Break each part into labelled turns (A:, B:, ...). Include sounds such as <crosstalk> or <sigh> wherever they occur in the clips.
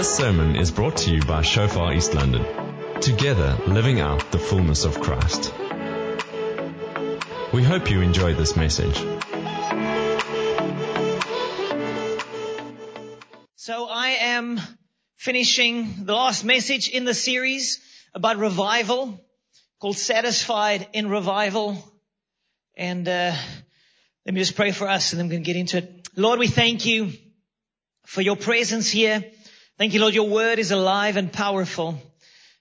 A: This sermon is brought to you by Shofar East London. Together, living out the fullness of Christ. We hope you enjoy this message.
B: So I am finishing the last message in the series about revival called Satisfied in Revival. And uh, let me just pray for us and we're going to get into it. Lord, we thank you for your presence here. Thank you, Lord, your word is alive and powerful.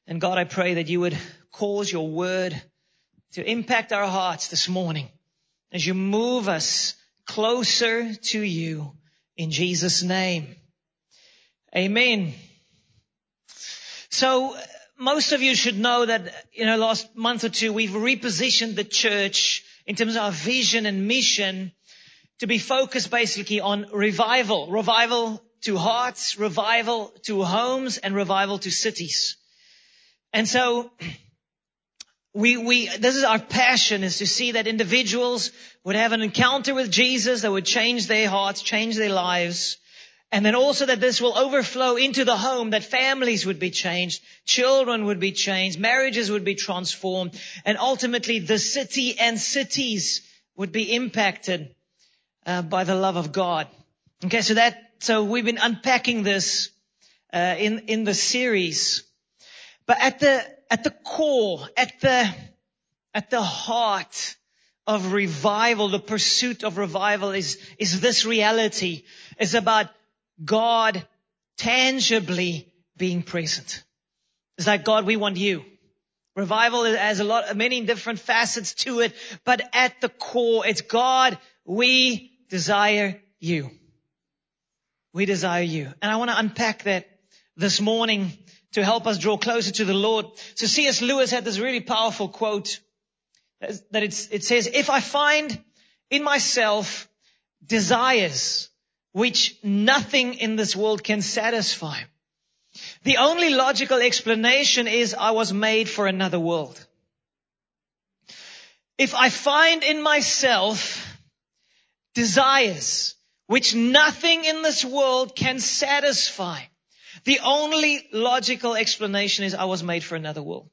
B: And God, I pray that you would cause your word to impact our hearts this morning as you move us closer to you in Jesus name. Amen. So most of you should know that, you know, last month or two, we've repositioned the church in terms of our vision and mission to be focused basically on revival. Revival to hearts, revival to homes, and revival to cities. And so, <clears throat> we, we, this is our passion is to see that individuals would have an encounter with Jesus that would change their hearts, change their lives. And then also that this will overflow into the home, that families would be changed, children would be changed, marriages would be transformed, and ultimately the city and cities would be impacted uh, by the love of God. Okay, so that so we've been unpacking this uh, in in the series, but at the at the core, at the at the heart of revival, the pursuit of revival is is this reality. Is about God tangibly being present. It's like God, we want you. Revival has a lot, many different facets to it, but at the core, it's God, we desire you. We desire you. And I want to unpack that this morning to help us draw closer to the Lord. So C.S. Lewis had this really powerful quote that it says, if I find in myself desires which nothing in this world can satisfy, the only logical explanation is I was made for another world. If I find in myself desires which nothing in this world can satisfy. The only logical explanation is I was made for another world.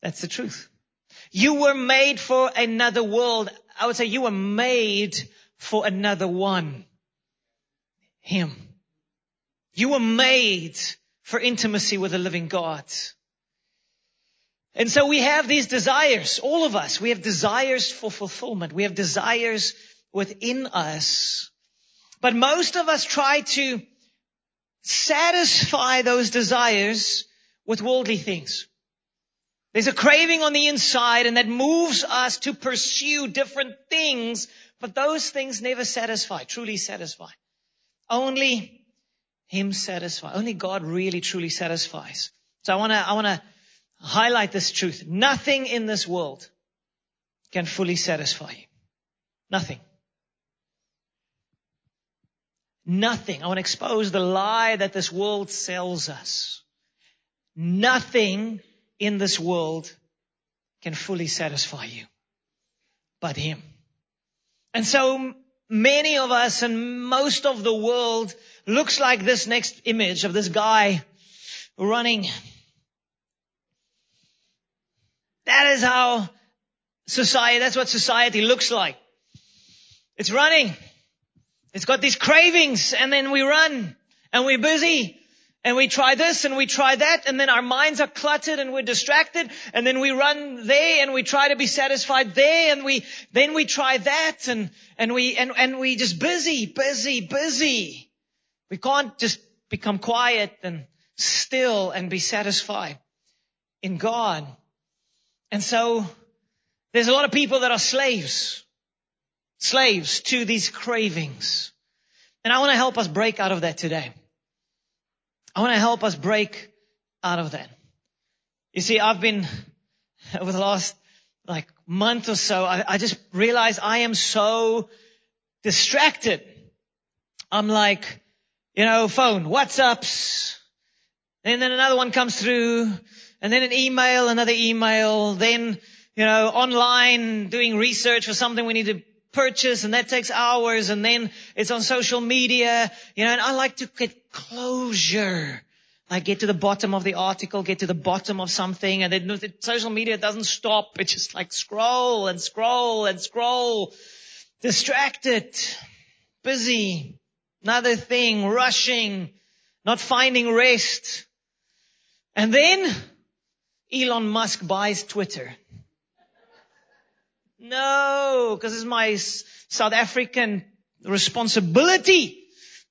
B: That's the truth. You were made for another world. I would say you were made for another one. Him. You were made for intimacy with the living God. And so we have these desires, all of us. We have desires for fulfillment. We have desires within us but most of us try to satisfy those desires with worldly things. There's a craving on the inside and that moves us to pursue different things, but those things never satisfy, truly satisfy. Only Him satisfy. Only God really truly satisfies. So I wanna, I wanna highlight this truth. Nothing in this world can fully satisfy you. Nothing. Nothing. I want to expose the lie that this world sells us. Nothing in this world can fully satisfy you but Him. And so many of us and most of the world looks like this next image of this guy running. That is how society, that's what society looks like. It's running. It's got these cravings and then we run and we're busy and we try this and we try that and then our minds are cluttered and we're distracted and then we run there and we try to be satisfied there and we, then we try that and, and we, and, and we just busy, busy, busy. We can't just become quiet and still and be satisfied in God. And so there's a lot of people that are slaves slaves to these cravings. And I want to help us break out of that today. I want to help us break out of that. You see, I've been, <laughs> over the last like month or so, I, I just realized I am so distracted. I'm like, you know, phone, WhatsApps, and then another one comes through, and then an email, another email, then, you know, online doing research for something we need to purchase and that takes hours and then it's on social media, you know, and I like to get closure like get to the bottom of the article, get to the bottom of something, and then the social media doesn't stop. It just like scroll and scroll and scroll. Distracted, busy, another thing, rushing, not finding rest. And then Elon Musk buys Twitter. No, because it's my South African responsibility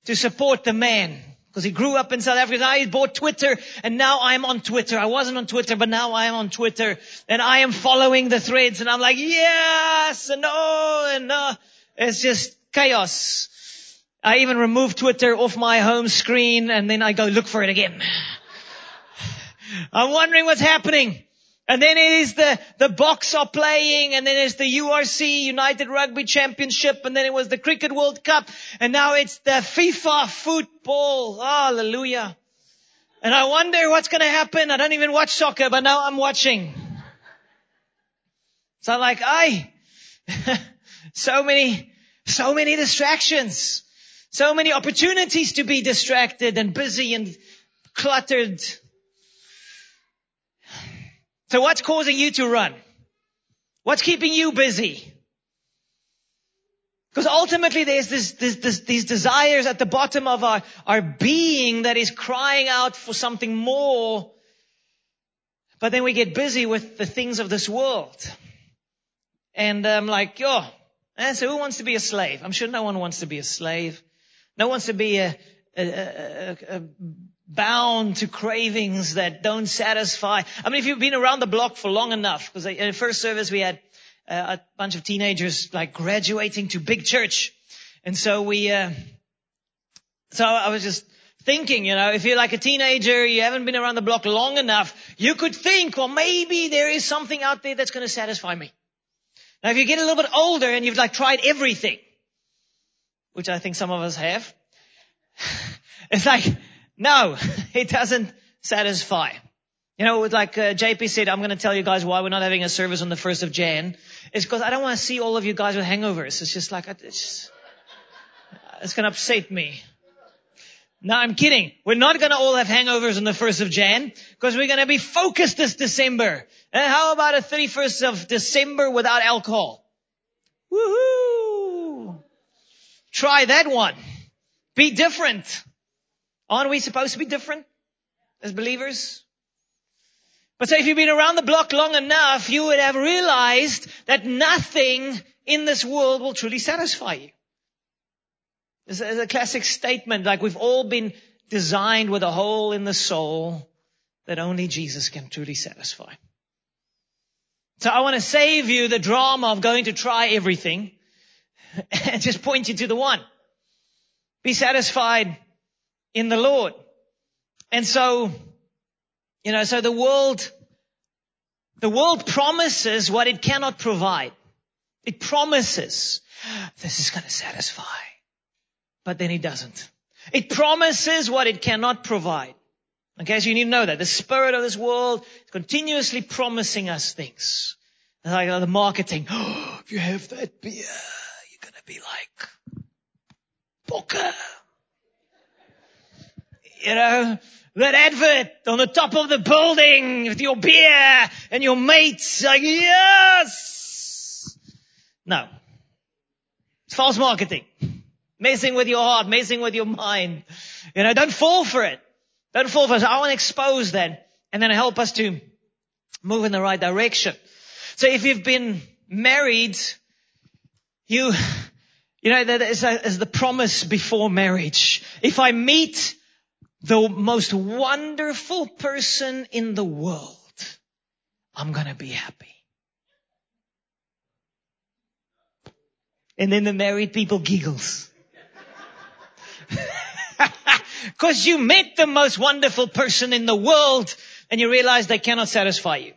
B: to support the man. Because he grew up in South Africa. Now he bought Twitter and now I'm on Twitter. I wasn't on Twitter, but now I am on Twitter and I am following the threads and I'm like, yes and no and no. It's just chaos. I even removed Twitter off my home screen and then I go look for it again. <sighs> I'm wondering what's happening. And then it is the, the Boks are playing, and then it's the URC United Rugby Championship, and then it was the Cricket World Cup, and now it's the FIFA football. Hallelujah. And I wonder what's gonna happen. I don't even watch soccer, but now I'm watching. So I'm like, I, <laughs> so many, so many distractions. So many opportunities to be distracted and busy and cluttered. So what's causing you to run? What's keeping you busy? Because ultimately there's this, this, this, these desires at the bottom of our, our being that is crying out for something more. But then we get busy with the things of this world. And I'm like, yo, and so who wants to be a slave? I'm sure no one wants to be a slave. No one wants to be a, a, a, a bound to cravings that don't satisfy. I mean, if you've been around the block for long enough, because in the first service we had uh, a bunch of teenagers like graduating to big church. And so we, uh, so I was just thinking, you know, if you're like a teenager, you haven't been around the block long enough, you could think, well, maybe there is something out there that's going to satisfy me. Now, if you get a little bit older and you've like tried everything, which I think some of us have, <laughs> it's like, no, <laughs> it doesn't satisfy. You know, like uh, JP said, I'm going to tell you guys why we're not having a service on the 1st of Jan. It's because I don't want to see all of you guys with hangovers. It's just like, it's, just, it's going to upset me. No, I'm kidding. We're not going to all have hangovers on the 1st of Jan because we're going to be focused this December. And how about a 31st of December without alcohol? Woohoo! Try that one. Be different. Aren't we supposed to be different as believers? But say if you've been around the block long enough, you would have realized that nothing in this world will truly satisfy you. It's a classic statement, like we've all been designed with a hole in the soul that only Jesus can truly satisfy. So I want to save you the drama of going to try everything <laughs> and just point you to the one. Be satisfied in the Lord. And so, you know, so the world, the world promises what it cannot provide. It promises this is going to satisfy, but then it doesn't. It promises what it cannot provide. Okay, so you need to know that the spirit of this world is continuously promising us things. Like the marketing. Oh, if you have that beer, you're gonna be like Booker you know, that advert on the top of the building with your beer and your mates, like, yes! No. It's false marketing. Messing with your heart, messing with your mind. You know, don't fall for it. Don't fall for it. I want to expose that and then help us to move in the right direction. So if you've been married, you, you know, that is, a, is the promise before marriage. If I meet the most wonderful person in the world, I'm to be happy. And then the married people giggles. <laughs> Cause you met the most wonderful person in the world and you realize they cannot satisfy you.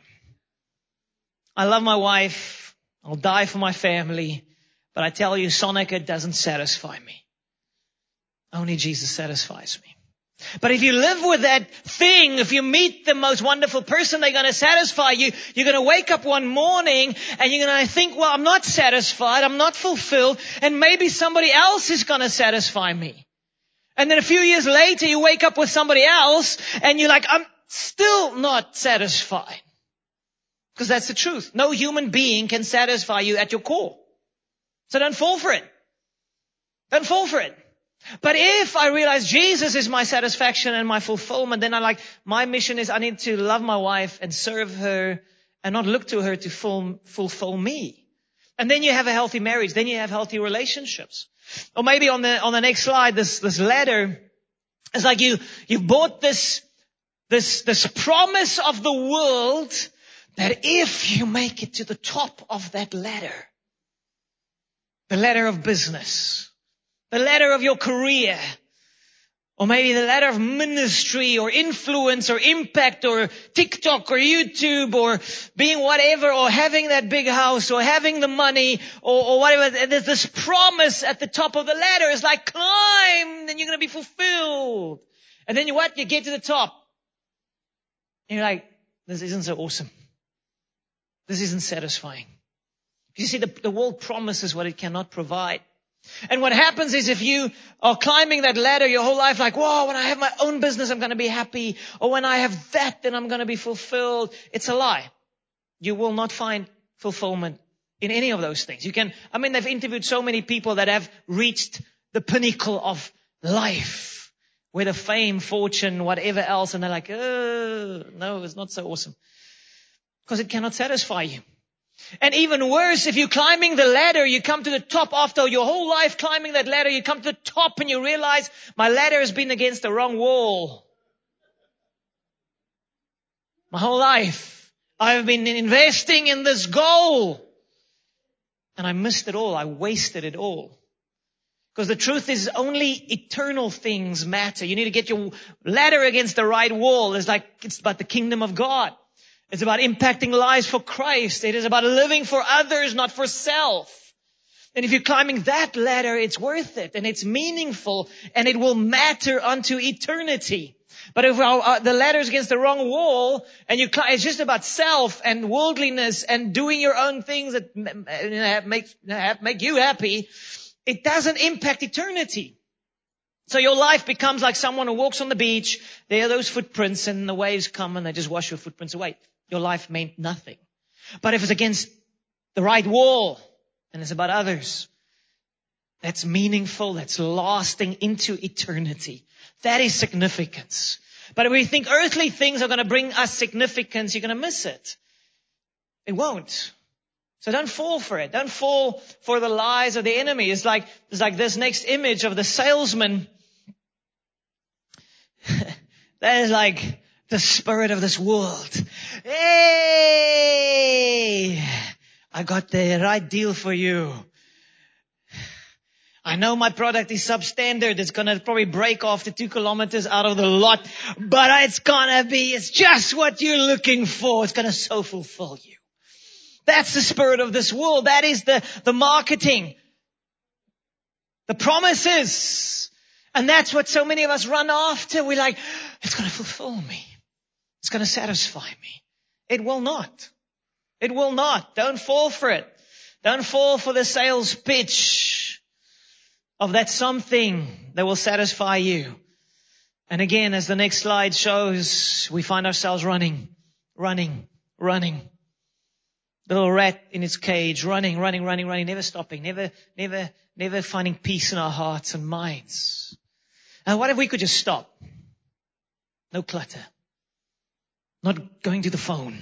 B: I love my wife. I'll die for my family. But I tell you, Sonica doesn't satisfy me. Only Jesus satisfies me. But if you live with that thing, if you meet the most wonderful person, they're going to satisfy you. You're going to wake up one morning and you're going to think, well, I'm not satisfied. I'm not fulfilled. And maybe somebody else is going to satisfy me. And then a few years later, you wake up with somebody else and you're like, I'm still not satisfied. Because that's the truth. No human being can satisfy you at your core. So don't fall for it. Don't fall for it. But if I realize Jesus is my satisfaction and my fulfillment, then I like, my mission is I need to love my wife and serve her and not look to her to full, fulfill me. And then you have a healthy marriage. Then you have healthy relationships. Or maybe on the, on the next slide, this, this letter, it's like you, you bought this, this, this promise of the world that if you make it to the top of that ladder, the ladder of business, the ladder of your career, or maybe the ladder of ministry or influence or impact or TikTok or YouTube or being whatever or having that big house or having the money or, or whatever. There's this promise at the top of the ladder. It's like climb, then you're going to be fulfilled. And then you what? You get to the top. And you're like, this isn't so awesome. This isn't satisfying. You see, the, the world promises what it cannot provide. And what happens is if you are climbing that ladder your whole life like, whoa, when I have my own business, I'm going to be happy. Or when I have that, then I'm going to be fulfilled. It's a lie. You will not find fulfillment in any of those things. You can, I mean, they've interviewed so many people that have reached the pinnacle of life, whether fame, fortune, whatever else. And they're like, oh, no, it's not so awesome. Because it cannot satisfy you. And even worse, if you're climbing the ladder, you come to the top after your whole life climbing that ladder, you come to the top and you realize my ladder has been against the wrong wall. My whole life, I've been investing in this goal. And I missed it all. I wasted it all. Because the truth is only eternal things matter. You need to get your ladder against the right wall. It's like, it's about the kingdom of God. It's about impacting lives for Christ. It is about living for others, not for self. And if you're climbing that ladder, it's worth it and it's meaningful and it will matter unto eternity. But if our, uh, the ladder's against the wrong wall and you climb, it's just about self and worldliness and doing your own things that make, make you happy, it doesn't impact eternity. So your life becomes like someone who walks on the beach. There are those footprints and the waves come and they just wash your footprints away your life meant nothing. But if it's against the right wall and it's about others, that's meaningful, that's lasting into eternity. That is significance. But if we think earthly things are going to bring us significance, you're going to miss it. It won't. So don't fall for it. Don't fall for the lies of the enemy. It's like, it's like this next image of the salesman. <laughs> that is like, the spirit of this world. Hey, I got the right deal for you. I know my product is substandard. It's gonna probably break the two kilometers out of the lot, but it's gonna be, it's just what you're looking for. It's gonna so fulfill you. That's the spirit of this world. That is the, the marketing. The promises. And that's what so many of us run after. We're like, it's gonna fulfill me. It's going to satisfy me. It will not. It will not. Don't fall for it. Don't fall for the sales pitch of that something that will satisfy you. And again, as the next slide shows, we find ourselves running, running, running. The little rat in its cage, running, running, running, running, never stopping, never, never, never finding peace in our hearts and minds. And what if we could just stop? No clutter. Not going to the phone.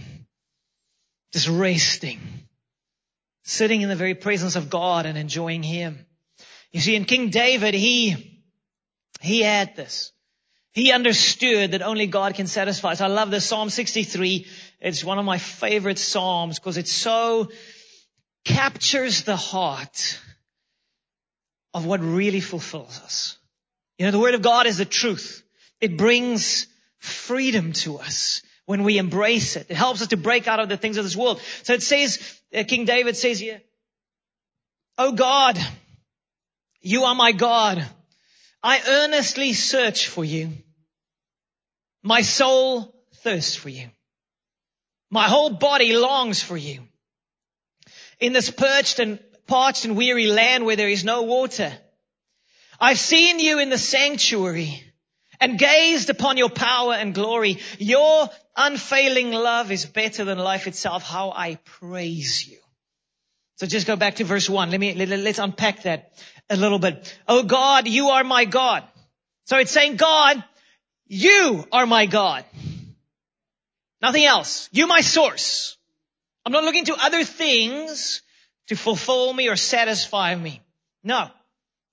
B: Just resting. Sitting in the very presence of God and enjoying Him. You see, in King David, he, he had this. He understood that only God can satisfy. So I love this Psalm 63. It's one of my favorite Psalms because it so captures the heart of what really fulfills us. You know, the Word of God is the truth. It brings freedom to us when we embrace it. It helps us to break out of the things of this world. So it says, uh, King David says here, Oh God, you are my God. I earnestly search for you. My soul thirsts for you. My whole body longs for you. In this perched and parched and weary land where there is no water, I've seen you in the sanctuary and gazed upon your power and glory. Your unfailing love is better than life itself. How I praise you. So just go back to verse one. Let me, let, let's unpack that a little bit. Oh God, you are my God. So it's saying, God, you are my God. Nothing else. You my source. I'm not looking to other things to fulfill me or satisfy me. No.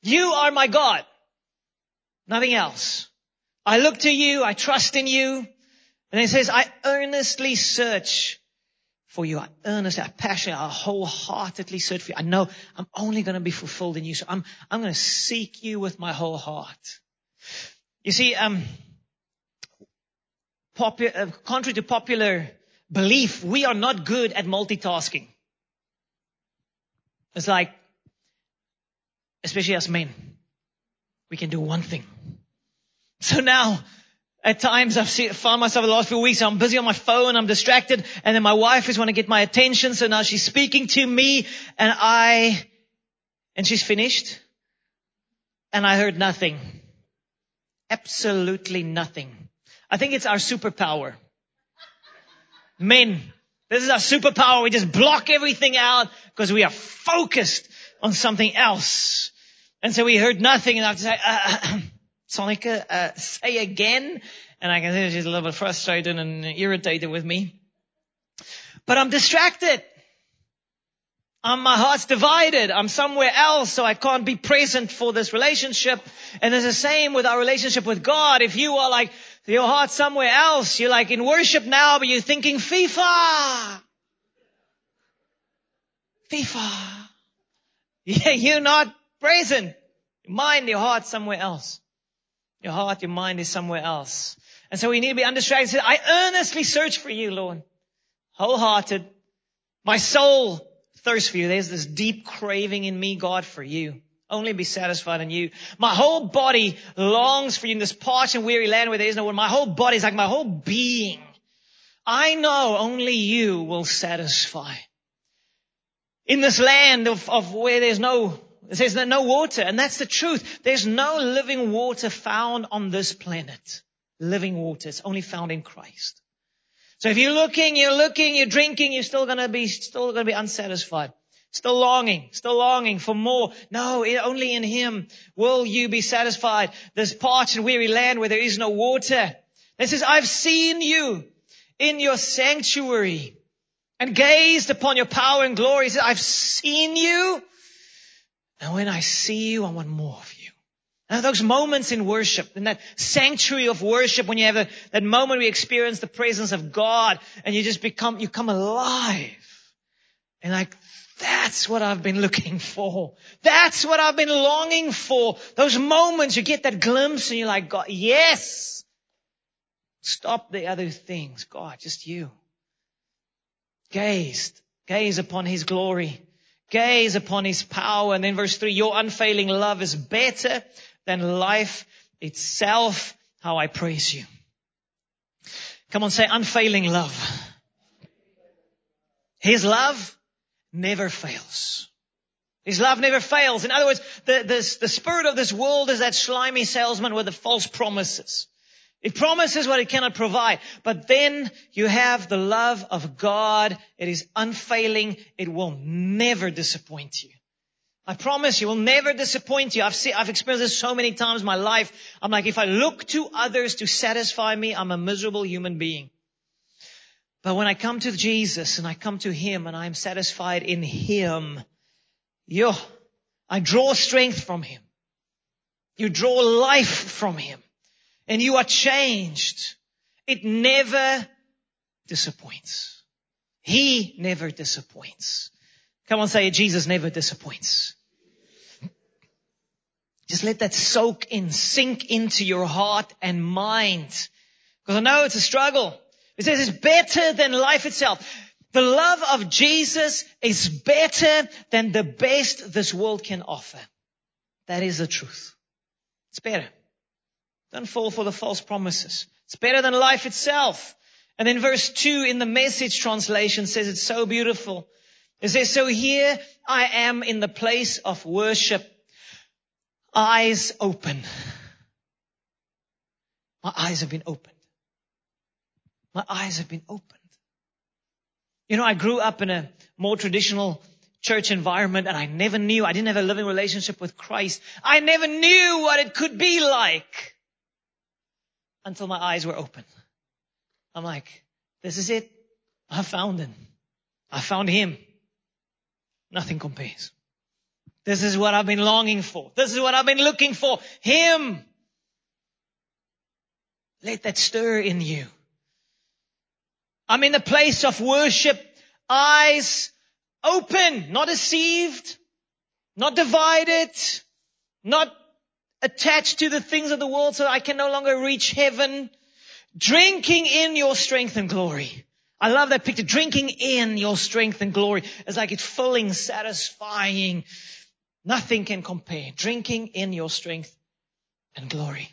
B: You are my God. Nothing else. I look to you. I trust in you. And it says, I earnestly search for you. I earnestly, I passionately, I wholeheartedly search for you. I know I'm only going to be fulfilled in you. So I'm, I'm going to seek you with my whole heart. You see, um, uh, contrary to popular belief, we are not good at multitasking. It's like, especially as men, we can do one thing. So now, at times I've seen, found myself the last few weeks, I'm busy on my phone, I'm distracted, and then my wife is want to get my attention, so now she's speaking to me, and I, and she's finished, and I heard nothing. Absolutely nothing. I think it's our superpower. Men, this is our superpower. We just block everything out because we are focused on something else. And so we heard nothing and I have to say, uh, Sonica, uh, say again. And I can see she's a little bit frustrated and irritated with me. But I'm distracted. Um, my heart's divided. I'm somewhere else, so I can't be present for this relationship. And it's the same with our relationship with God. If you are like, your heart's somewhere else, you're like in worship now, but you're thinking FIFA. FIFA. <laughs> Yeah, you're not present. Mind, your heart somewhere else. Your heart, your mind is somewhere else. And so we need to be undistracted. I earnestly search for you, Lord. Wholehearted. My soul thirsts for you. There's this deep craving in me, God, for you. Only be satisfied in you. My whole body longs for you in this parched and weary land where there is no one. My whole body is like my whole being. I know only you will satisfy. In this land of, of where there's no, it says that no water, and that's the truth. There's no living water found on this planet. Living water. It's only found in Christ. So if you're looking, you're looking, you're drinking, you're still gonna be, still gonna be unsatisfied. Still longing, still longing for more. No, only in Him will you be satisfied. This parched and weary land where there is no water. This says, I've seen you in your sanctuary and gazed upon your power and glory. He says, I've seen you. And when I see you, I want more of you. Now those moments in worship, in that sanctuary of worship, when you have a, that moment we experience the presence of God and you just become, you come alive. And like, that's what I've been looking for. That's what I've been longing for. Those moments you get that glimpse and you're like, God, yes. Stop the other things. God, just you. Gaze, gaze upon His glory. Gaze upon His power. And then verse three, your unfailing love is better than life itself. How I praise you. Come on, say unfailing love. His love never fails. His love never fails. In other words, the, the, the spirit of this world is that slimy salesman with the false promises. It promises what it cannot provide. But then you have the love of God. It is unfailing. It will never disappoint you. I promise you, will never disappoint you. I've seen, I've experienced this so many times in my life. I'm like, if I look to others to satisfy me, I'm a miserable human being. But when I come to Jesus and I come to Him and I'm satisfied in Him, yo, I draw strength from Him. You draw life from Him and you are changed. It never disappoints. He never disappoints. Come on, say it. Jesus never disappoints. Just let that soak in, sink into your heart and mind. Because I know it's a struggle. It says it's better than life itself. The love of Jesus is better than the best this world can offer. That is the truth. It's better. Don't fall for the false promises. It's better than life itself. And then verse two in the message translation says it's so beautiful. It says, so here I am in the place of worship. eyes open. My eyes have been opened. My eyes have been opened. You know, I grew up in a more traditional church environment and I never knew, I didn't have a living relationship with Christ. I never knew what it could be like until my eyes were open. I'm like, this is it. I found him. I found him. Nothing compares. This is what I've been longing for. This is what I've been looking for. Him. Let that stir in you. I'm in the place of worship, eyes open, not deceived, not divided, not attached to the things of the world so I can no longer reach heaven. Drinking in your strength and glory. I love that picture. Drinking in your strength and glory. It's like it's filling, satisfying. Nothing can compare. Drinking in your strength and glory.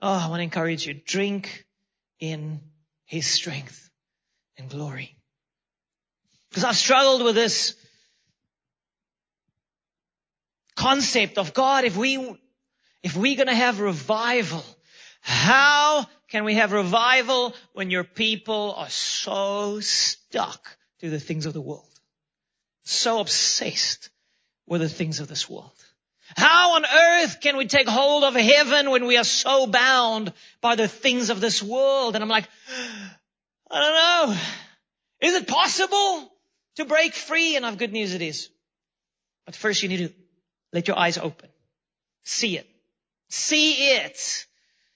B: Oh, I want to encourage you. Drink in his strength and glory. Because I've struggled with this concept of God, if we, if we're gonna have revival, how can we have revival when your people are so stuck to the things of the world? So obsessed with the things of this world. How on earth can we take hold of heaven when we are so bound by the things of this world? And I'm like, I don't know. Is it possible to break free? And I've good news it is. But first you need to let your eyes open. See it. See it.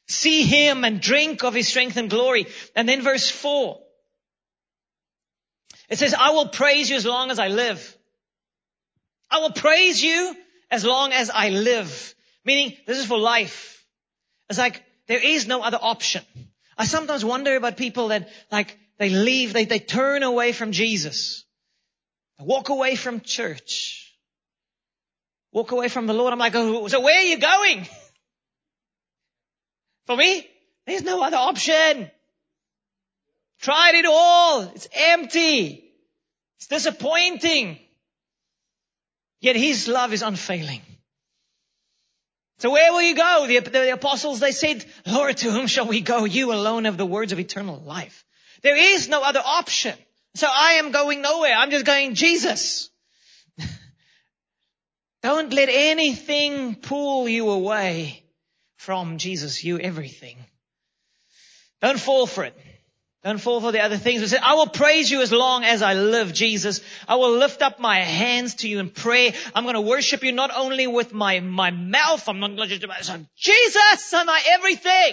B: See him and drink of his strength and glory. And then verse four. It says, I will praise you as long as I live. I will praise you as long as I live. Meaning, this is for life. It's like, there is no other option. I sometimes wonder about people that, like, they leave, they, they turn away from Jesus. They walk away from church. Walk away from the Lord. I'm like, oh, so where are you going? <laughs> For me, there's no other option. Tried it all. It's empty. It's disappointing. Yet his love is unfailing. So where will you go? The, the, apostles, they said, Lord, to whom shall we go? You alone have the words of eternal life. There is no other option. So I am going nowhere. I'm just going Jesus. <laughs> Don't let anything pull you away from Jesus, you everything. Don't fall for it. Don't fall for the other things. We said, I will praise you as long as I live, Jesus. I will lift up my hands to you in prayer. I'm going to worship you not only with my, my mouth. I'm not going to just about, Jesus, I'm my everything.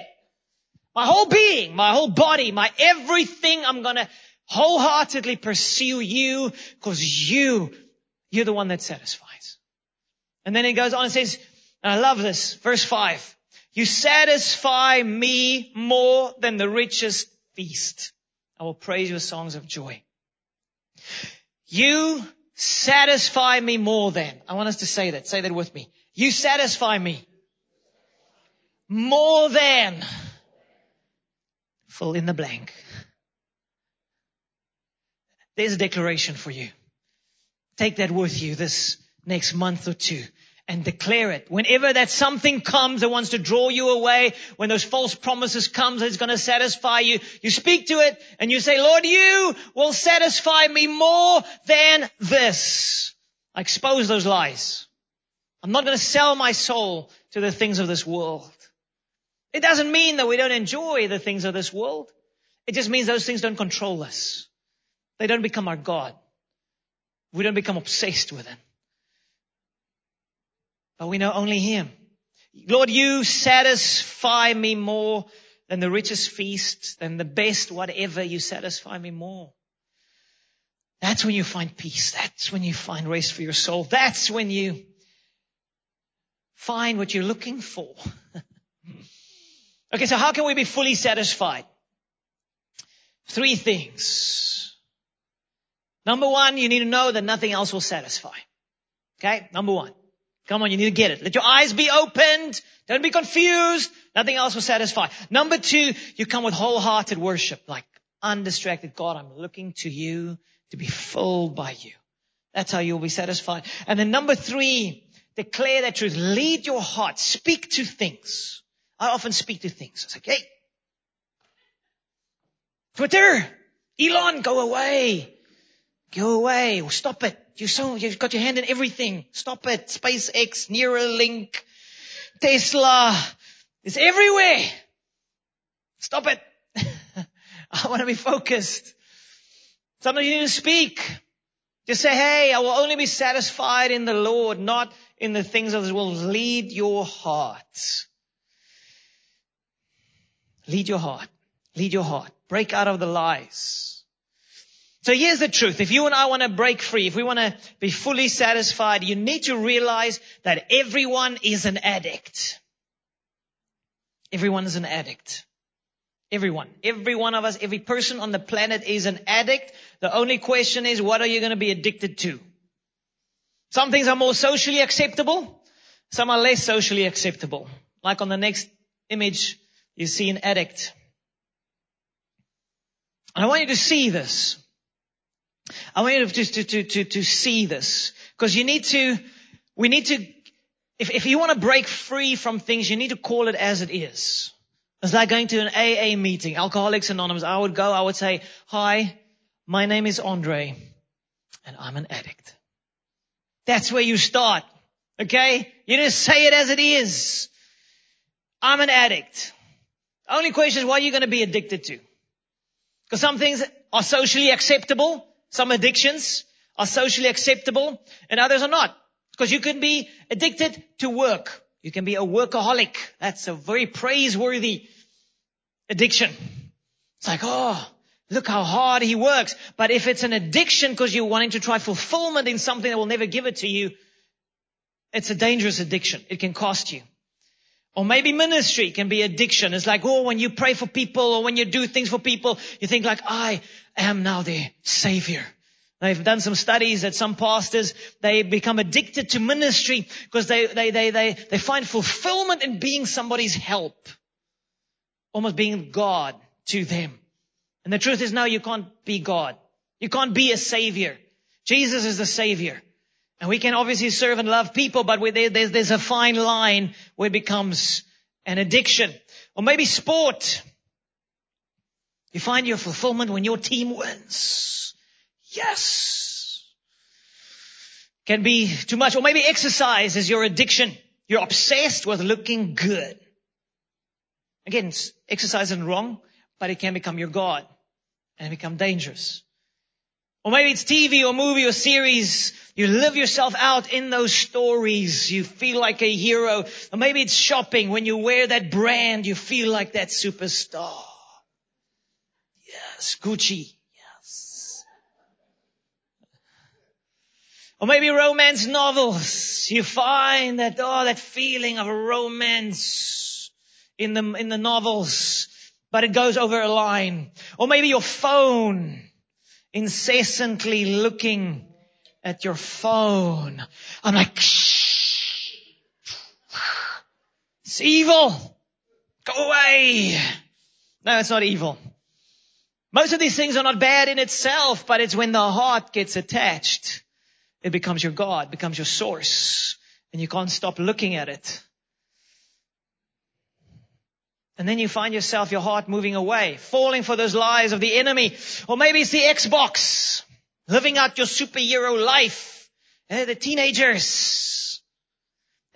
B: My whole being, my whole body, my everything. I'm going to wholeheartedly pursue you because you, you're the one that satisfies. And then it goes on and says, and I love this, verse five. You satisfy me more than the richest feast. I will praise you with songs of joy. You satisfy me more than. I want us to say that. Say that with me. You satisfy me more than. Fill in the blank. There's a declaration for you. Take that with you this next month or two and declare it. Whenever that something comes that wants to draw you away, when those false promises comes that's going to satisfy you, you speak to it and you say, Lord, you will satisfy me more than this. I expose those lies. I'm not going to sell my soul to the things of this world. It doesn't mean that we don't enjoy the things of this world. It just means those things don't control us. They don't become our God. We don't become obsessed with them but we know only Him. Lord, you satisfy me more than the richest feast, than the best whatever. You satisfy me more. That's when you find peace. That's when you find rest for your soul. That's when you find what you're looking for. <laughs> okay, so how can we be fully satisfied? Three things. Number one, you need to know that nothing else will satisfy. Okay, number one. Come on, you need to get it. Let your eyes be opened. Don't be confused. Nothing else will satisfy. Number two, you come with wholehearted worship, like undistracted. God, I'm looking to you to be filled by you. That's how you'll be satisfied. And then number three, Declare that truth. Lead your heart. Speak to things. I often speak to things. It's like, hey, Twitter, Elon, go away. Go away. Stop it. You so, you've got your hand in everything. Stop it. SpaceX, Neuralink, Tesla. It's everywhere. Stop it. <laughs> I want to be focused. Sometimes you need to speak. Just say, hey, I will only be satisfied in the Lord, not in the things of this world. Lead your heart. Lead your heart. Lead your heart. Break out of the lies. So here's the truth. If you and I want to break free, if we want to be fully satisfied, you need to realize that everyone is an addict. Everyone is an addict. Everyone. Every one of us, every person on the planet is an addict. The only question is, what are you going to be addicted to? Some things are more socially acceptable. Some are less socially acceptable. Like on the next image, you see an addict. I want you to see this. I want you to, to, to, to, to see this. Because you need to, we need to, if, if you want to break free from things, you need to call it as it is. It's like going to an AA meeting, Alcoholics Anonymous. I would go, I would say, hi, my name is Andre, and I'm an addict. That's where you start. Okay? You just say it as it is. I'm an addict. Only question is what are you going to be addicted to? Because some things are socially acceptable. Some addictions are socially acceptable and others are not. Because you can be addicted to work. You can be a workaholic. That's a very praiseworthy addiction. It's like, oh, look how hard he works. But if it's an addiction because you're wanting to try fulfillment in something that will never give it to you, it's a dangerous addiction. It can cost you. Or maybe ministry can be addiction. It's like, oh, when you pray for people or when you do things for people, you think like, I am now their savior. They've done some studies that some pastors, they become addicted to ministry because they, they, they, they, they find fulfillment in being somebody's help. Almost being God to them. And the truth is, no, you can't be God. You can't be a savior. Jesus is the savior. And we can obviously serve and love people, but there's, there's a fine line where it becomes an addiction. Or maybe sport. You find your fulfillment when your team wins. Yes. Can be too much. Or maybe exercise is your addiction. You're obsessed with looking good. Again, exercise isn't wrong, but it can become your God and become dangerous. Or maybe it's TV or movie or series. You live yourself out in those stories. You feel like a hero. Or maybe it's shopping. When you wear that brand, you feel like that superstar. Yes, Gucci. Yes. Or maybe romance novels. You find that, oh, that feeling of romance in the, in the novels, but it goes over a line. Or maybe your phone incessantly looking at your phone. I'm like, Shh. it's evil. Go away. No, it's not evil. Most of these things are not bad in itself, but it's when the heart gets attached. It becomes your God, becomes your source, and you can't stop looking at it. And then you find yourself, your heart moving away, falling for those lies of the enemy. Or maybe it's the Xbox, living out your superhero life. Eh, the teenagers.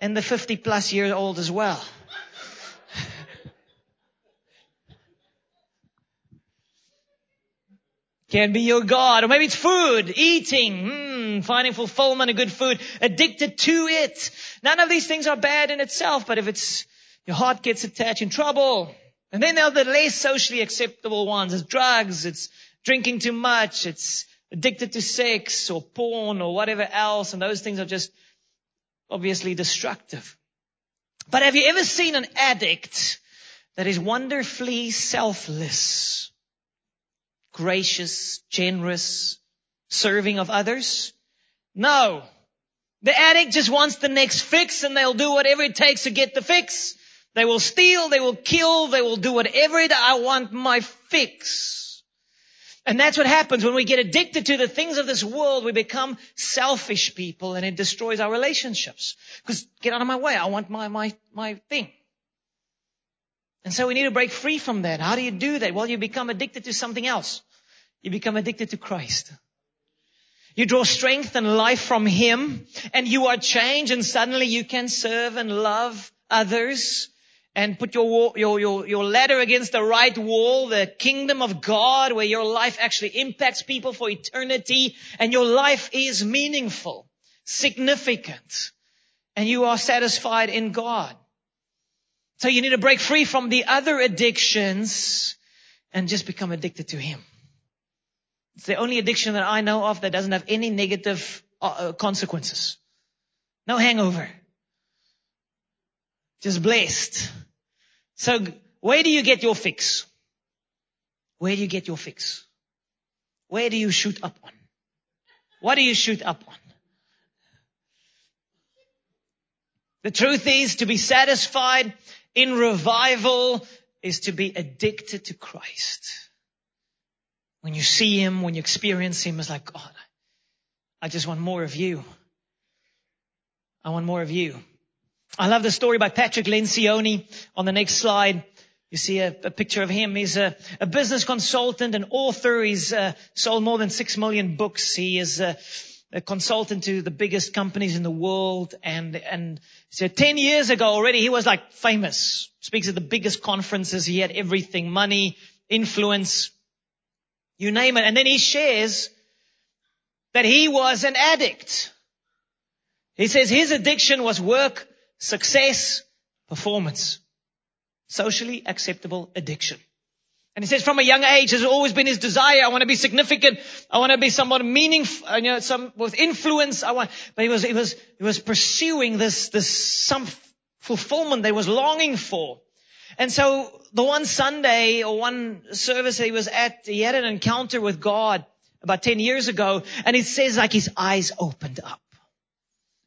B: And the 50 plus year old as well. <laughs> Can be your God. Or maybe it's food, eating, mm, finding fulfillment in good food, addicted to it. None of these things are bad in itself, but if it's your heart gets attached in trouble. And then there are the less socially acceptable ones. It's drugs, it's drinking too much, it's addicted to sex or porn or whatever else. And those things are just obviously destructive. But have you ever seen an addict that is wonderfully selfless, gracious, generous, serving of others? No. The addict just wants the next fix and they'll do whatever it takes to get the fix. They will steal, they will kill, they will do whatever it, I want my fix. And that's what happens when we get addicted to the things of this world. We become selfish people and it destroys our relationships. Because get out of my way. I want my, my, my thing. And so we need to break free from that. How do you do that? Well, you become addicted to something else. You become addicted to Christ. You draw strength and life from Him and you are changed and suddenly you can serve and love others and put your, your, your, your ladder against the right wall, the kingdom of God, where your life actually impacts people for eternity, and your life is meaningful, significant, and you are satisfied in God. So you need to break free from the other addictions and just become addicted to Him. It's the only addiction that I know of that doesn't have any negative uh, consequences. No hangover. Just blessed. So where do you get your fix? Where do you get your fix? Where do you shoot up on? What do you shoot up on? The truth is to be satisfied in revival is to be addicted to Christ. When you see Him, when you experience Him, it's like, God, I just want more of you. I want more of you. I love the story by Patrick Lencioni on the next slide. You see a, a picture of him. He's a, a, business consultant, an author. He's uh, sold more than six million books. He is a, a, consultant to the biggest companies in the world. And and so ten years ago already, he was like famous. Speaks at the biggest conferences. He had everything: money, influence, you name it. And then he shares that he was an addict. He says his addiction was work, success, performance. Socially acceptable addiction. And he says from a young age has always been his desire. I want to be significant. I want to be someone meaningful, you know, some with influence. I want, but he was, he was, he was pursuing this, this, some fulfillment he was longing for. And so the one Sunday or one service he was at, he had an encounter with God about 10 years ago. And it says like his eyes opened up.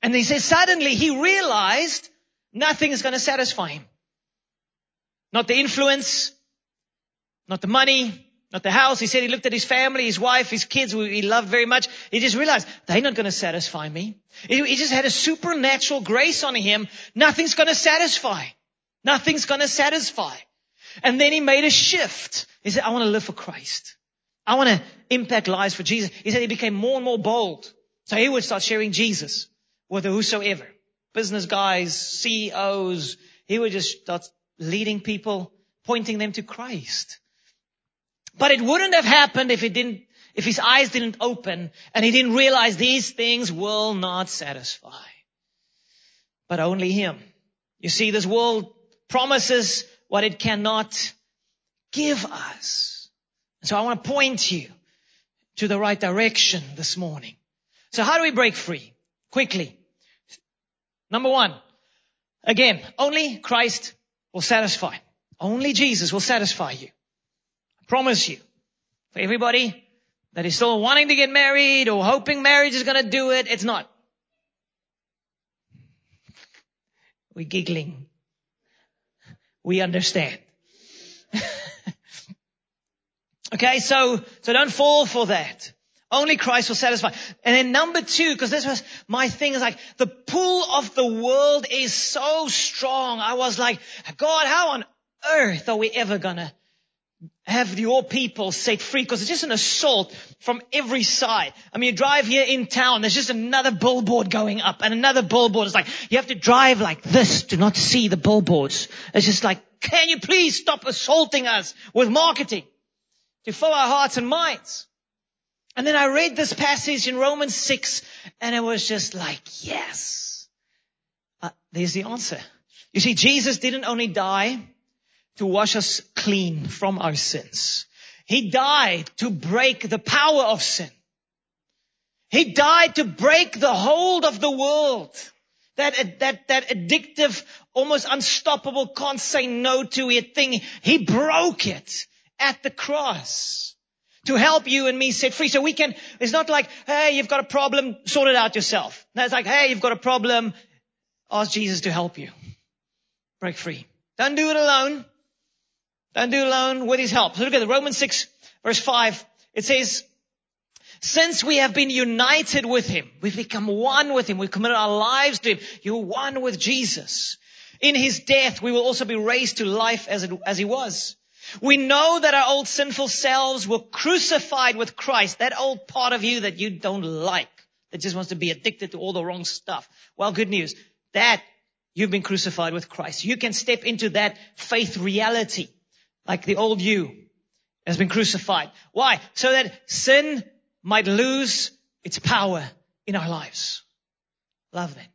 B: And he says suddenly he realized nothing is going to satisfy him. Not the influence, not the money, not the house. He said he looked at his family, his wife, his kids, who he loved very much. He just realized they're not going to satisfy me. He just had a supernatural grace on him. Nothing's going to satisfy. Nothing's going to satisfy. And then he made a shift. He said, I want to live for Christ. I want to impact lives for Jesus. He said he became more and more bold. So he would start sharing Jesus with whosoever. Business guys, CEOs. He would just start leading people, pointing them to Christ. But it wouldn't have happened if it didn't, if his eyes didn't open and he didn't realize these things will not satisfy. But only him. You see, this world promises what it cannot give us. So I want to point you to the right direction this morning. So how do we break free? Quickly. Number one, again, only Christ will satisfy. Only Jesus will satisfy you. I promise you. For everybody that is still wanting to get married or hoping marriage is going to do it, it's not. We're giggling. We understand. <laughs> okay, so, so don't fall for that. Only Christ will satisfy. And then number two, because this was my thing, is like the pull of the world is so strong. I was like, God, how on earth are we ever gonna have your people set free? Because it's just an assault from every side. I mean, you drive here in town, there's just another billboard going up and another billboard. It's like, you have to drive like this to not see the billboards. It's just like, can you please stop assaulting us with marketing to fill our hearts and minds? And then I read this passage in Romans 6 and it was just like, yes, uh, there's the answer. You see, Jesus didn't only die to wash us clean from our sins. He died to break the power of sin. He died to break the hold of the world. That, that, that addictive, almost unstoppable, can't say no to it thing. He broke it at the cross to help you and me set free. So we can, it's not like, hey, you've got a problem, sort it out yourself. No, it's like, hey, you've got a problem, ask Jesus to help you. Break free. Don't do it alone. Don't do it alone with his help. So look at the Romans 6 verse 5. It says, since we have been united with Him, we've become one with Him, we've committed our lives to Him, you're one with Jesus. In His death, we will also be raised to life as, it, as He was. We know that our old sinful selves were crucified with Christ, that old part of you that you don't like, that just wants to be addicted to all the wrong stuff. Well, good news. That you've been crucified with Christ. You can step into that faith reality like the old you has been crucified. Why? So that sin might lose its power in our lives. Love that.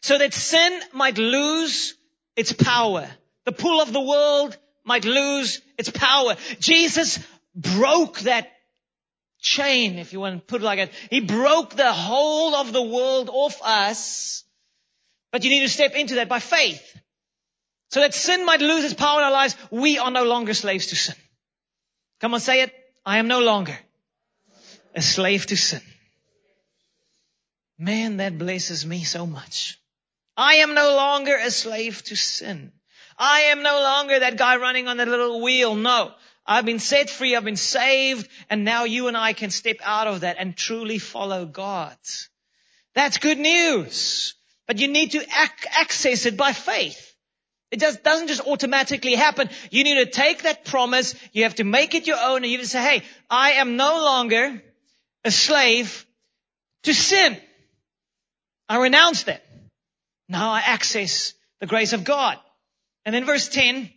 B: So that sin might lose its power. The pull of the world might lose its power. Jesus broke that chain, if you want to put it like that. He broke the whole of the world off us. But you need to step into that by faith. So that sin might lose its power in our lives. We are no longer slaves to sin. Come on, say it. I am no longer a slave to sin. Man, that blesses me so much. I am no longer a slave to sin. I am no longer that guy running on that little wheel. No. I've been set free. I've been saved. And now you and I can step out of that and truly follow God. That's good news. But you need to ac- access it by faith. It just doesn't just automatically happen. You need to take that promise. You have to make it your own and you have to say, hey, I am no longer a slave to sin. I renounce that. Now I access the grace of God. And then verse 10,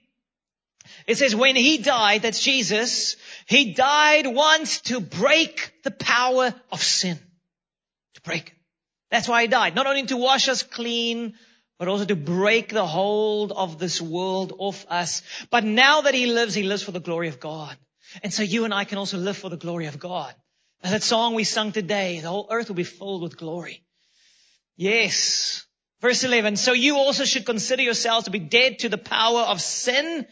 B: it says, when he died, that's Jesus, he died once to break the power of sin. To break. That's why he died. Not only to wash us clean, but also to break the hold of this world off us. But now that he lives, he lives for the glory of God. And so you and I can also live for the glory of God. As that song we sung today, the whole earth will be filled with glory. Yes. Verse 11. So you also should consider yourselves to be dead to the power of sin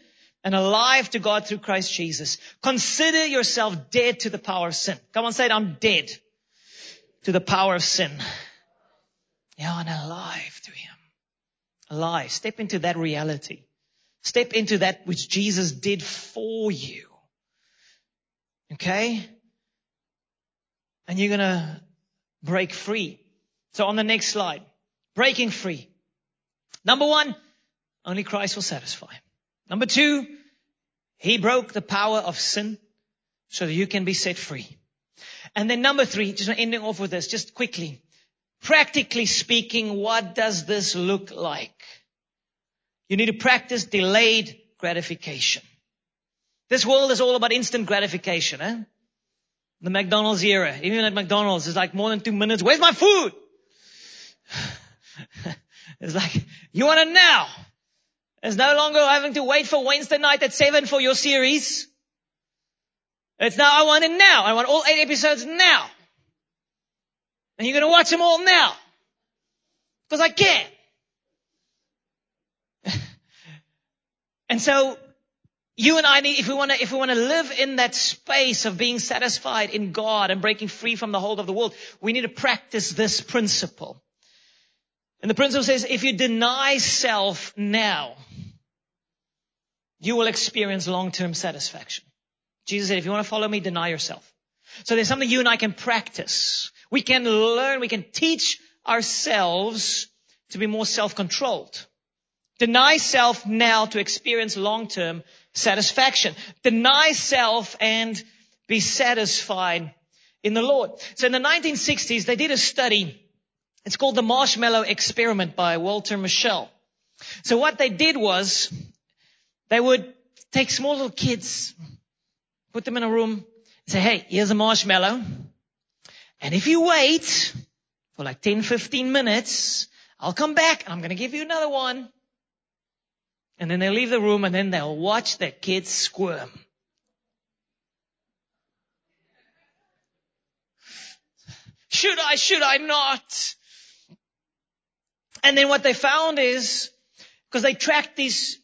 B: and alive to God through Christ Jesus. Consider yourself dead to the power of sin. Come on, say it. I'm dead to the power of sin. Yeah, and alive to Him alive. Step into that reality. Step into that which Jesus did for you. Okay? And you're gonna break free. So on the next slide, breaking free. Number one, only Christ will satisfy. Number two, He broke the power of sin so that you can be set free. And then number three, just ending off with this, just quickly. Practically speaking, what does this look like? You need to practice delayed gratification. This world is all about instant gratification, eh? The McDonald's era. Even at McDonald's, it's like more than two minutes. Where's my food? <laughs> it's like, you want it now. It's no longer having to wait for Wednesday night at seven for your series. It's now, I want it now. I want all eight episodes now. And you're going to watch them all now. Because I can. <laughs> and so you and I need, if we want to, if we want to live in that space of being satisfied in God and breaking free from the hold of the world, we need to practice this principle. And the principle says, if you deny self now, you will experience long-term satisfaction. Jesus said, if you want to follow me, deny yourself. So there's something you and I can practice. We can learn, we can teach ourselves to be more self-controlled. Deny self now to experience long-term satisfaction. Deny self and be satisfied in the Lord. So in the 1960s, they did a study. It's called the marshmallow experiment by Walter Mischel. So what they did was they would take small little kids, put them in a room, and say, hey, here's a marshmallow. And if you wait for like 10, 15 minutes, I'll come back and I'm going to give you another one. And then they'll leave the room and then they'll watch their kids squirm. Should I? Should I not? And then what they found is, because they tracked these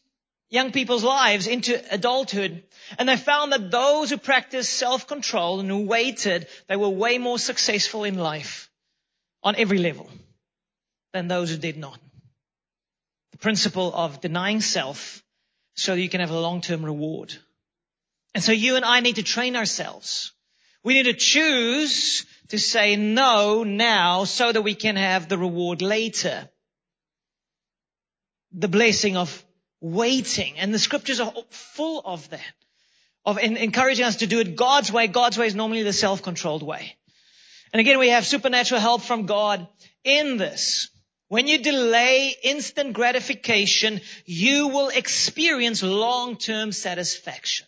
B: young people's lives into adulthood, and they found that those who practiced self-control and who waited, they were way more successful in life on every level than those who did not. The principle of denying self so you can have a long-term reward. And so you and I need to train ourselves We need to choose to say no now so that we can have the reward later. The blessing of waiting. And the scriptures are full of that. Of encouraging us to do it God's way. God's way is normally the self-controlled way. And again, we have supernatural help from God in this. When you delay instant gratification, you will experience long-term satisfaction.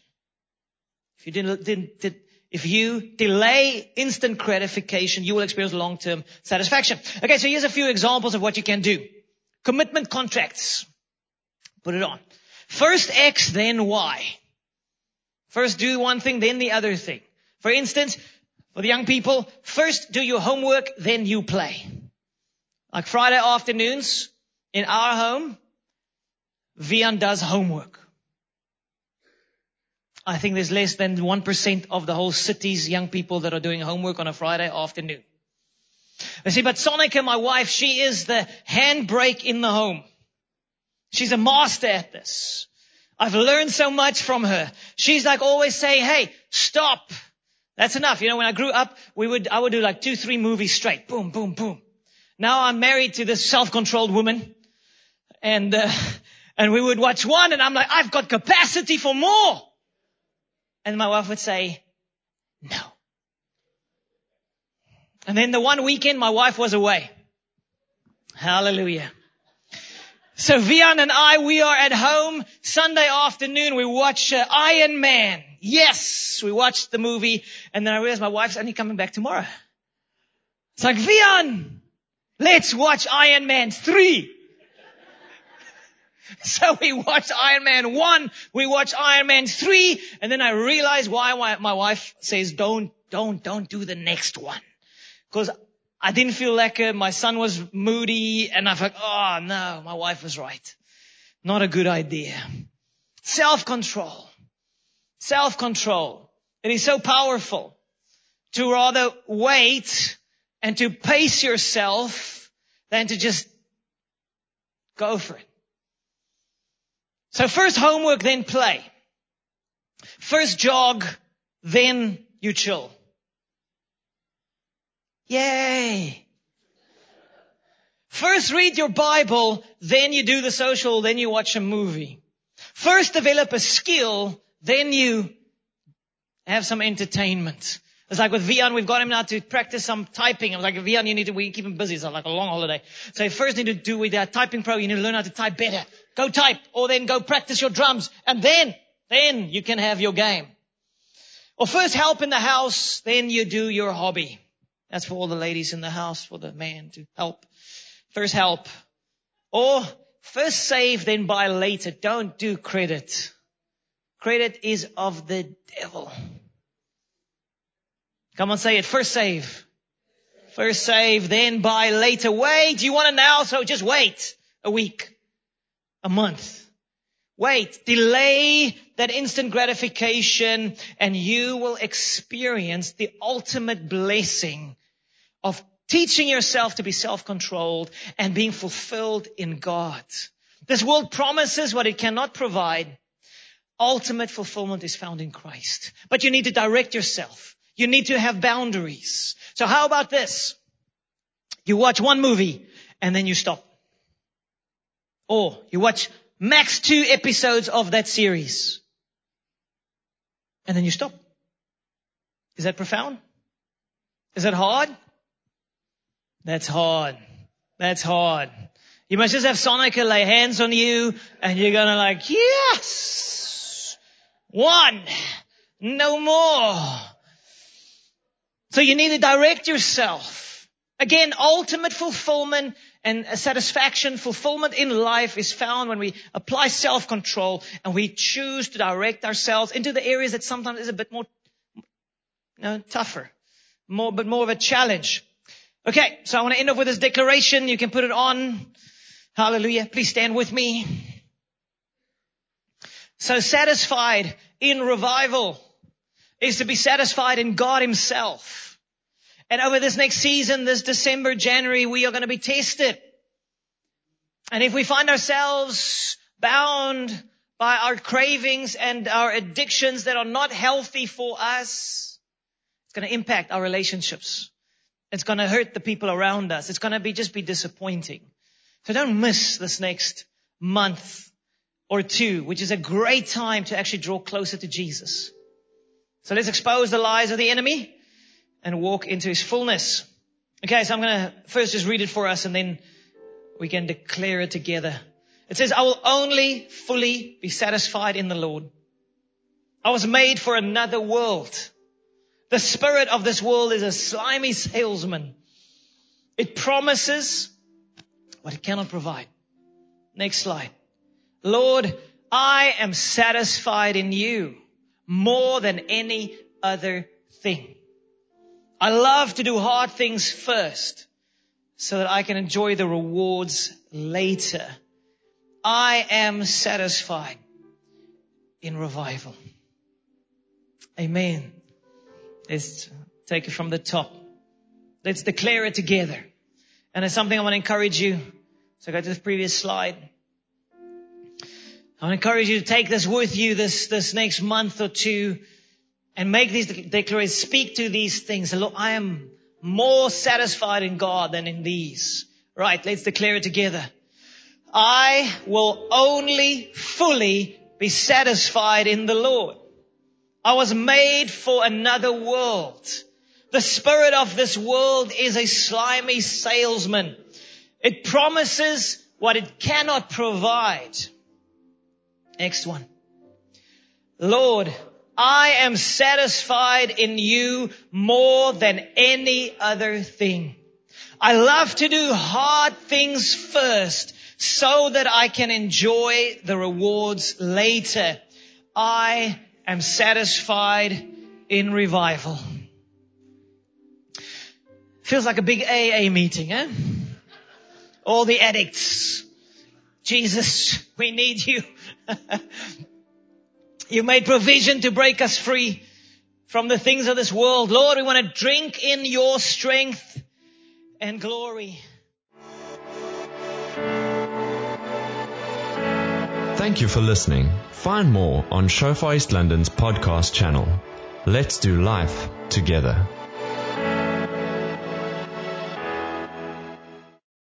B: If you didn't, didn't, did, if you delay instant gratification, you will experience long-term satisfaction. Okay, so here's a few examples of what you can do. Commitment contracts. Put it on. First X, then Y. First do one thing, then the other thing. For instance, for the young people, first do your homework, then you play. Like Friday afternoons in our home, Vian does homework. I think there's less than 1% of the whole city's young people that are doing homework on a Friday afternoon. You see, but Sonica, my wife, she is the handbrake in the home. She's a master at this. I've learned so much from her. She's like always saying, hey, stop. That's enough. You know, when I grew up, we would, I would do like two, three movies straight. Boom, boom, boom. Now I'm married to this self-controlled woman and, uh, and we would watch one and I'm like, I've got capacity for more. And my wife would say, no. And then the one weekend my wife was away. Hallelujah. So Vian and I, we are at home Sunday afternoon. We watch uh, Iron Man. Yes, we watched the movie and then I realized my wife's only coming back tomorrow. It's like, Vian, let's watch Iron Man 3. <laughs> So we watched Iron Man 1, we watched Iron Man 3, and then I realized why my wife says, don't, don't, don't do the next one. Cause I didn't feel like. Uh, my son was moody and I thought, oh no, my wife was right. Not a good idea. Self-control. Self-control. It is so powerful to rather wait and to pace yourself than to just go for it. So first homework, then play. First jog, then you chill. Yay! First read your Bible, then you do the social, then you watch a movie. First develop a skill, then you have some entertainment. It's like with Vian, we've got him now to practice some typing. I'm like, Vian, you need to, we keep him busy. It's like a long holiday. So you first need to do with that typing pro, you need to learn how to type better. Go type, or then go practice your drums, and then, then you can have your game. Or first help in the house, then you do your hobby. That's for all the ladies in the house, for the man to help. First help. Or first save, then buy later. Don't do credit. Credit is of the devil. Come on, say it. First save. First save, then buy later. Wait, you want it now? So just wait a week, a month. Wait, delay that instant gratification and you will experience the ultimate blessing of teaching yourself to be self-controlled and being fulfilled in God. This world promises what it cannot provide. Ultimate fulfillment is found in Christ. But you need to direct yourself. You need to have boundaries. So how about this? You watch one movie and then you stop. Or you watch max two episodes of that series and then you stop. Is that profound? Is that hard? That's hard. That's hard. You must just have Sonica lay hands on you and you're gonna like, yes! One! No more! So you need to direct yourself. Again, ultimate fulfillment and satisfaction, fulfillment in life is found when we apply self-control and we choose to direct ourselves into the areas that sometimes is a bit more you know, tougher, more, but more of a challenge. Okay, so I want to end off with this declaration. You can put it on. Hallelujah. Please stand with me. So satisfied in revival is to be satisfied in God himself. And over this next season, this December, January, we are going to be tested. And if we find ourselves bound by our cravings and our addictions that are not healthy for us, it's going to impact our relationships. It's going to hurt the people around us. It's going to be just be disappointing. So don't miss this next month or two, which is a great time to actually draw closer to Jesus. So let's expose the lies of the enemy and walk into his fullness. Okay, so I'm going to first just read it for us and then we can declare it together. It says, I will only fully be satisfied in the Lord. I was made for another world. The spirit of this world is a slimy salesman. It promises what it cannot provide. Next slide. Lord, I am satisfied in you more than any other thing. I love to do hard things first so that I can enjoy the rewards later. I am satisfied in revival. Amen. Let's take it from the top. Let's declare it together. And it's something I want to encourage you. So go to the previous slide. I want to encourage you to take this with you this, this next month or two and make these declarations. Speak to these things. Look, I am more satisfied in God than in these. Right. Let's declare it together. I will only fully be satisfied in the Lord. I was made for another world. The spirit of this world is a slimy salesman. It promises what it cannot provide. Next one. Lord, I am satisfied in you more than any other thing. I love to do hard things first so that I can enjoy the rewards later. I am satisfied in revival. Feels like a big AA meeting, eh? All the addicts. Jesus, we need you. <laughs> you made provision to break us free from the things of this world. Lord, we want to drink in your strength and glory.
A: Thank you for listening. Find more on Shofar East London's podcast channel. Let's do life together.